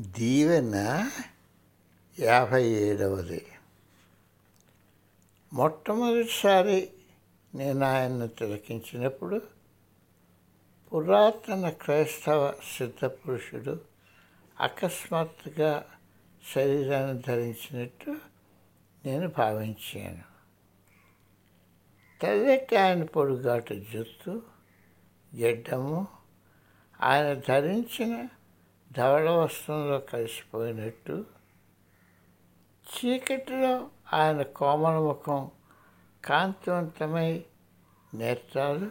దీవెన యాభై ఏడవది మొట్టమొదటిసారి నేను ఆయన్ను తిలకించినప్పుడు పురాతన క్రైస్తవ సిద్ధపురుషుడు అకస్మాత్తుగా శరీరాన్ని ధరించినట్టు నేను భావించాను. తెల్లటి ఆయన పొడుగాటు జుత్తు గెడ్డము ఆయన ధరించిన ధవళ వస్త్రంలో కలిసిపోయినట్టు చీకటిలో ఆయన కోమల ముఖం కాంతివంతమై నేత్రాలు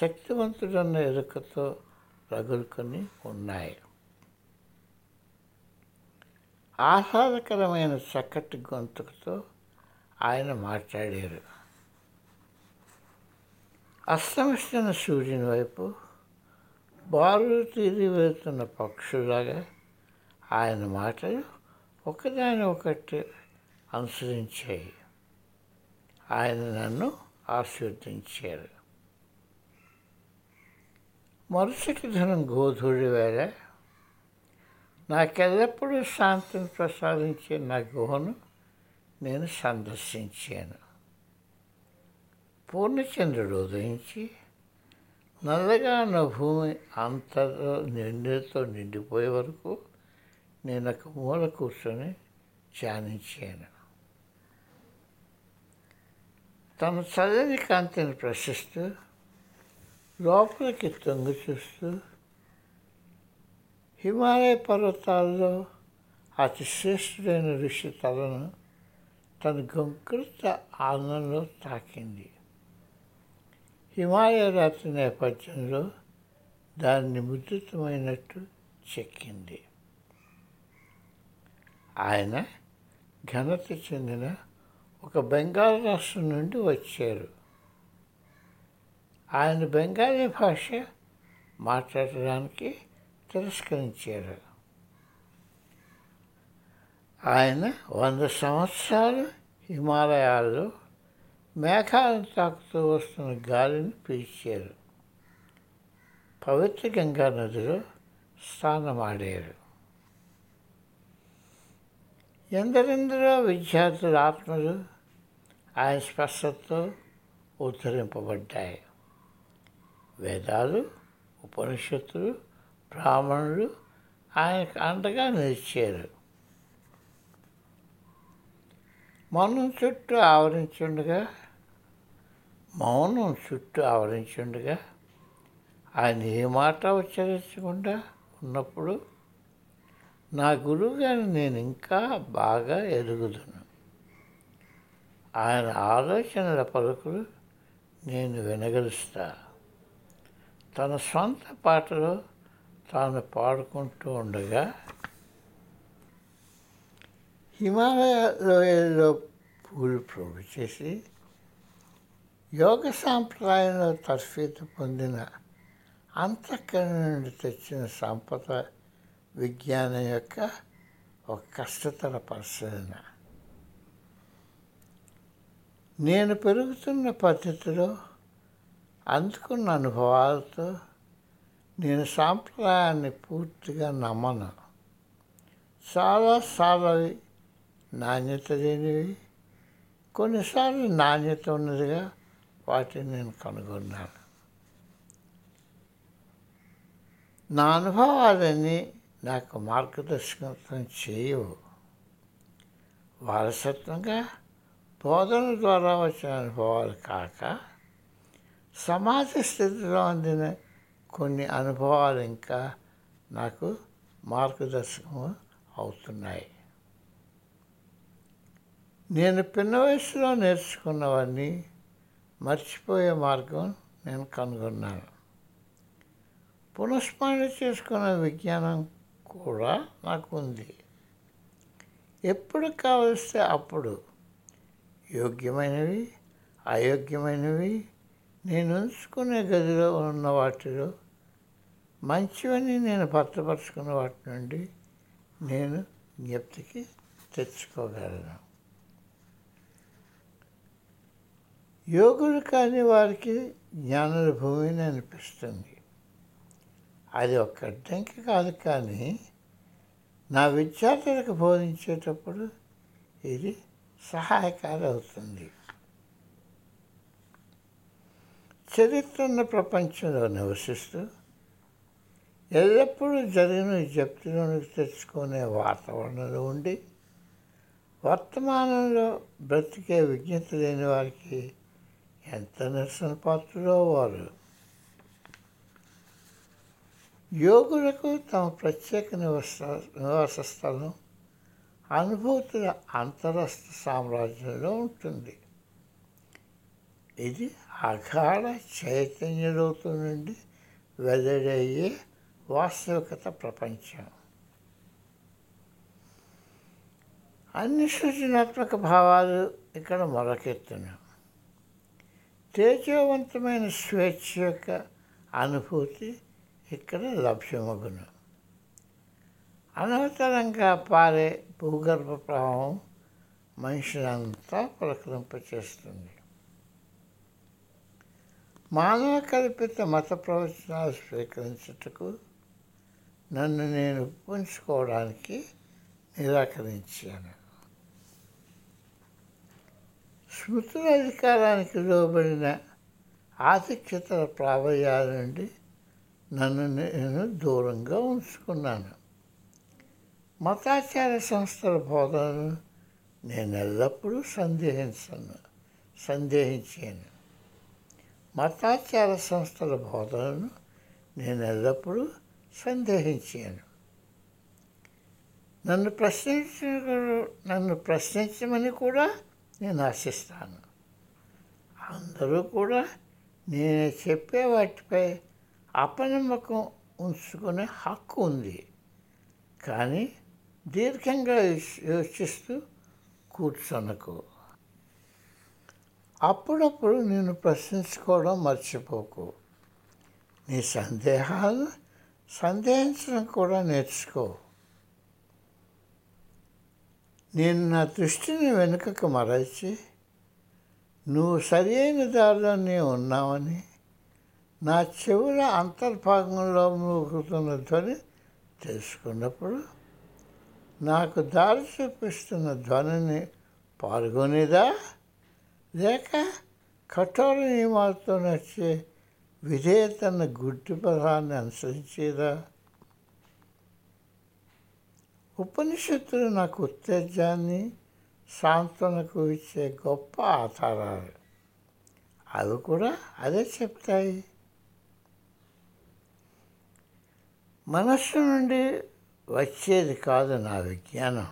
శక్తివంతుడన్న ఎరుకతో రగులుకొని ఉన్నాయి. ఆహ్లాదకరమైన చక్కటి గొంతుకుతో ఆయన మాట్లాడారు. అస్తమిస్తున్న సూర్యుని వైపు బారు తీరి వెళ్తున్న పక్షులాగా ఆయన మాటలు ఒకదాని ఒకటి అనుసరించాయి. ఆయన నన్ను ఆశీర్వదించారు. మరుసటి దినం గోధుడి వేళ నాకెల్లప్పుడూ శాంతిని ప్రసాదించే నా గుహను నేను సందర్శించాను. పూర్ణచంద్రుడు ఉదయించి నల్లగా ఉన్న భూమి అంతలో నిండుతో నిండిపోయే వరకు నేను ఒక మూల కూర్చొని ధ్యానించాను. తన చల్లని కాంతిని ప్రశిస్తూ లోపలికి తొంగి చూస్తూ హిమాలయ పర్వతాల్లో అతి శ్రేష్ఠుడైన ఋషి తలను తన గొంకృత ఆనందంలో తాకింది. హిమాలయ రాత్రి నేపథ్యంలో దాన్ని ముద్రితమైనట్టు చెక్కింది. ఆయన ఘనత చెందిన ఒక బెంగాల్ రాష్ట్రం నుండి వచ్చారు. ఆయన బెంగాలీ భాష మాట్లాడడానికి తిరస్కరించారు. ఆయన వంద సంవత్సరాలు హిమాలయాల్లో మేఘాలను తాకుతూ వస్తున్న గాలిని పీల్చారు. పవిత్ర గంగా నదిలో స్నానమాడారు. ఎందరెందరో విద్యార్థుల ఆత్మలు ఆయన స్పష్టతో ఉద్ధరింపబడ్డాయి. వేదాలు ఉపనిషత్తులు బ్రాహ్మణులు ఆయనకు అండగా నిలిచారు. మనం చుట్టూ ఆవరించుండగా మౌనం చుట్టూ ఆవరించుండగా ఆయన ఏ మాట ఉచ్చరించకుండా ఉన్నప్పుడు నా గురువు గారిని నేను ఇంకా బాగా ఎదుగుదను. ఆయన ఆలోచనల పలుకులు నేను వినగలుస్తా. తన సొంత పాటలో తాను పాడుకుంటూ ఉండగా హిమాలయ లోయల్లో పూలు ప్రోగు చేసి యోగ సాంప్రదాయంలో తర్ఫీదు పొందిన అంతఃకరణ నుండి తెచ్చిన సంపద విజ్ఞానం యొక్క ఒక కష్టతర పరిశీలన. నేను పెరుగుతున్న పద్ధతిలో అందుకున్న అనుభవాలతో నేను సాంప్రదాయాన్ని పూర్తిగా నమ్మను. చాలా సార్లు నాణ్యత లేనివి కొన్నిసార్లు నాణ్యత ఉన్నదిగా వాటిని నేను కనుగొన్నాను. నా అనుభవాలన్నీ నాకు మార్గదర్శకత్వం చేయవు వారసత్వంగా బోధన ద్వారా వచ్చిన అనుభవాలు కాక సమాజ స్థితిలో అందిన కొన్ని అనుభవాలు ఇంకా నాకు మార్గదర్శకం అవుతున్నాయి. నేను పిన్న వయసులో నేర్చుకున్నవన్నీ మర్చిపోయే మార్గం నేను కనుగొన్నాను. పునఃస్మరణ చేసుకునే విజ్ఞానం కూడా నాకు ఉంది. ఎప్పుడు కావలిస్తే అప్పుడు. యోగ్యమైనవి అయోగ్యమైనవి నేను ఉంచుకునే గదిలో ఉన్న వాటిలో మంచివని నేను భద్రపరుచుకున్న వాటి నుండి నేను జ్ఞప్తికి తెచ్చుకోగలను. యోగులు కాని వారికి జ్ఞానుల భూమిని అనిపిస్తుంది. అది ఒక అడ్డంకి కాదు కానీ నా విద్యార్థులకు బోధించేటప్పుడు ఇది సహాయకారి అవుతుంది చరిత్ర ఉన్న ప్రపంచంలో నివసిస్తూ ఎల్లప్పుడూ జరిగిన జప్తిలోనికి తెచ్చుకునే వాతావరణంలో ఉండి వర్తమానంలో బ్రతికే విజ్ఞత లేని వారికి ఎంత నిరసన పాత్రలో వారు? యోగులకు తమ ప్రత్యేక నివాస నివాస స్థలం అనుభూతుల అంతరస్థ సామ్రాజ్యంలో ఉంటుంది. ఇది అగాఢ చైతన్యలోతు నుండి వెల్లడయ్యే వాస్తవికత ప్రపంచం. అన్ని సృజనాత్మక భావాలు ఇక్కడ మొరకెత్తున్నాం తేజవంతమైన స్వేచ్ఛ యొక్క అనుభూతి ఇక్కడ లభ్యమగును. అనవతరంగా పారే భూగర్భ ప్రవాహం మనిషినంతా పులకరింపచేస్తుంది మానవ కల్పిత మత ప్రవచనాలు స్వీకరించుటకు నన్ను నేను ఒప్పించుకోవడానికి నిరాకరించాను. స్మృతుల అధికారానికి లోబడిన ఆధిక్యతల ప్రాబల్యాల నుండి నన్ను నేను దూరంగా ఉంచుకున్నాను. మతాచార సంస్థల బోధనను నేను ఎల్లప్పుడూ సందేహించను సందేహించాను. మతాచార సంస్థల బోధనను నేను ఎల్లప్పుడూ సందేహించాను. నన్ను ప్రశ్నించిన నన్ను ప్రశ్నించమని కూడా నేను ఆశిస్తాను అందరూ కూడా నేను చెప్పే వాటిపై అపనమ్మకం ఉంచుకునే హక్కు ఉంది. కానీ దీర్ఘంగా యోచిస్తూ కూర్చొనకు. అప్పుడప్పుడు నేను ప్రశ్నించుకోవడం మర్చిపోకు. నీ సందేహాలు సందేహించడం కూడా నేర్చుకో. నేను నా దృష్టిని వెనుకకు మరల్చి నువ్వు సరి అయిన దారిలోనే ఉన్నావని నా చెవుల అంతర్భాగంలో మూగుతున్న ధ్వని తెలుసుకున్నప్పుడు నాకు దారి చూపిస్తున్న ధ్వనిని పాల్గొనేదా? లేక కఠోర నియమాలతో నచ్చే విధేయతన్న గుడ్డి పదాన్ని అనుసరించేదా? ఉపనిషత్తులు నాకు ఉత్తేజాన్ని సాంత్వనకు ఇచ్చే గొప్ప ఆధారాలు. అవి కూడా అదే చెప్తాయి. మనస్సు నుండి వచ్చేది కాదు నా విజ్ఞానం.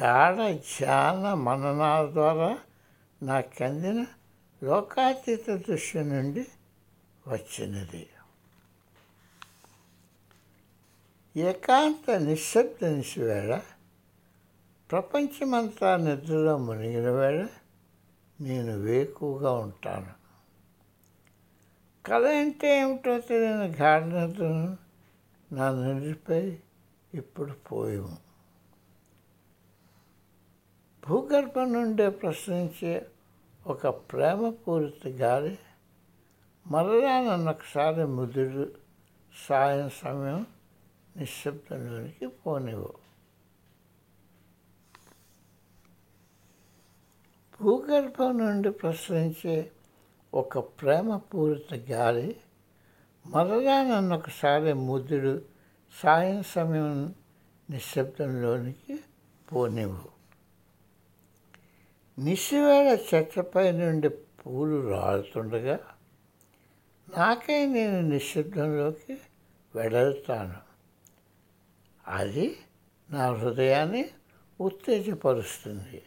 గాఢ ధ్యాన మననాల ద్వారా నాకు అందిన లోకాతీత దృష్టి నుండి వచ్చినది. ఏకాంత నిశ్శబ్ద నిశవేళ ప్రపంచమంతా నిద్రలో మునిగిన వేళ నేను వేకువగా ఉంటాను. కళ అంటే ఏమిటో తెలియని గాఢ నా నుడిపై ఇప్పుడు పోయాము. భూగర్భం నుండే ప్రశ్నించే ఒక ప్రేమపూరిత గాలి మరలా నన్ను ఒకసారి సాయం సమయం నిశ్శబ్దంలోనికి పోనివ్వు. భూగర్భం నుండి ప్రసరించే ఒక ప్రేమపూరిత గాలి మరలా నన్ను ఒకసారి ముద్దుడు సాయం సమయం నిశ్శబ్దంలోనికి పోనివ్వు. నిశివేళ చెట్లపై నుండి పూలు రాలుతుండగా నాకై నేను నిశ్శబ్దంలోకి వెడలుతాను అది నా హృదయాన్ని ఉత్తేజపరుస్తుంది.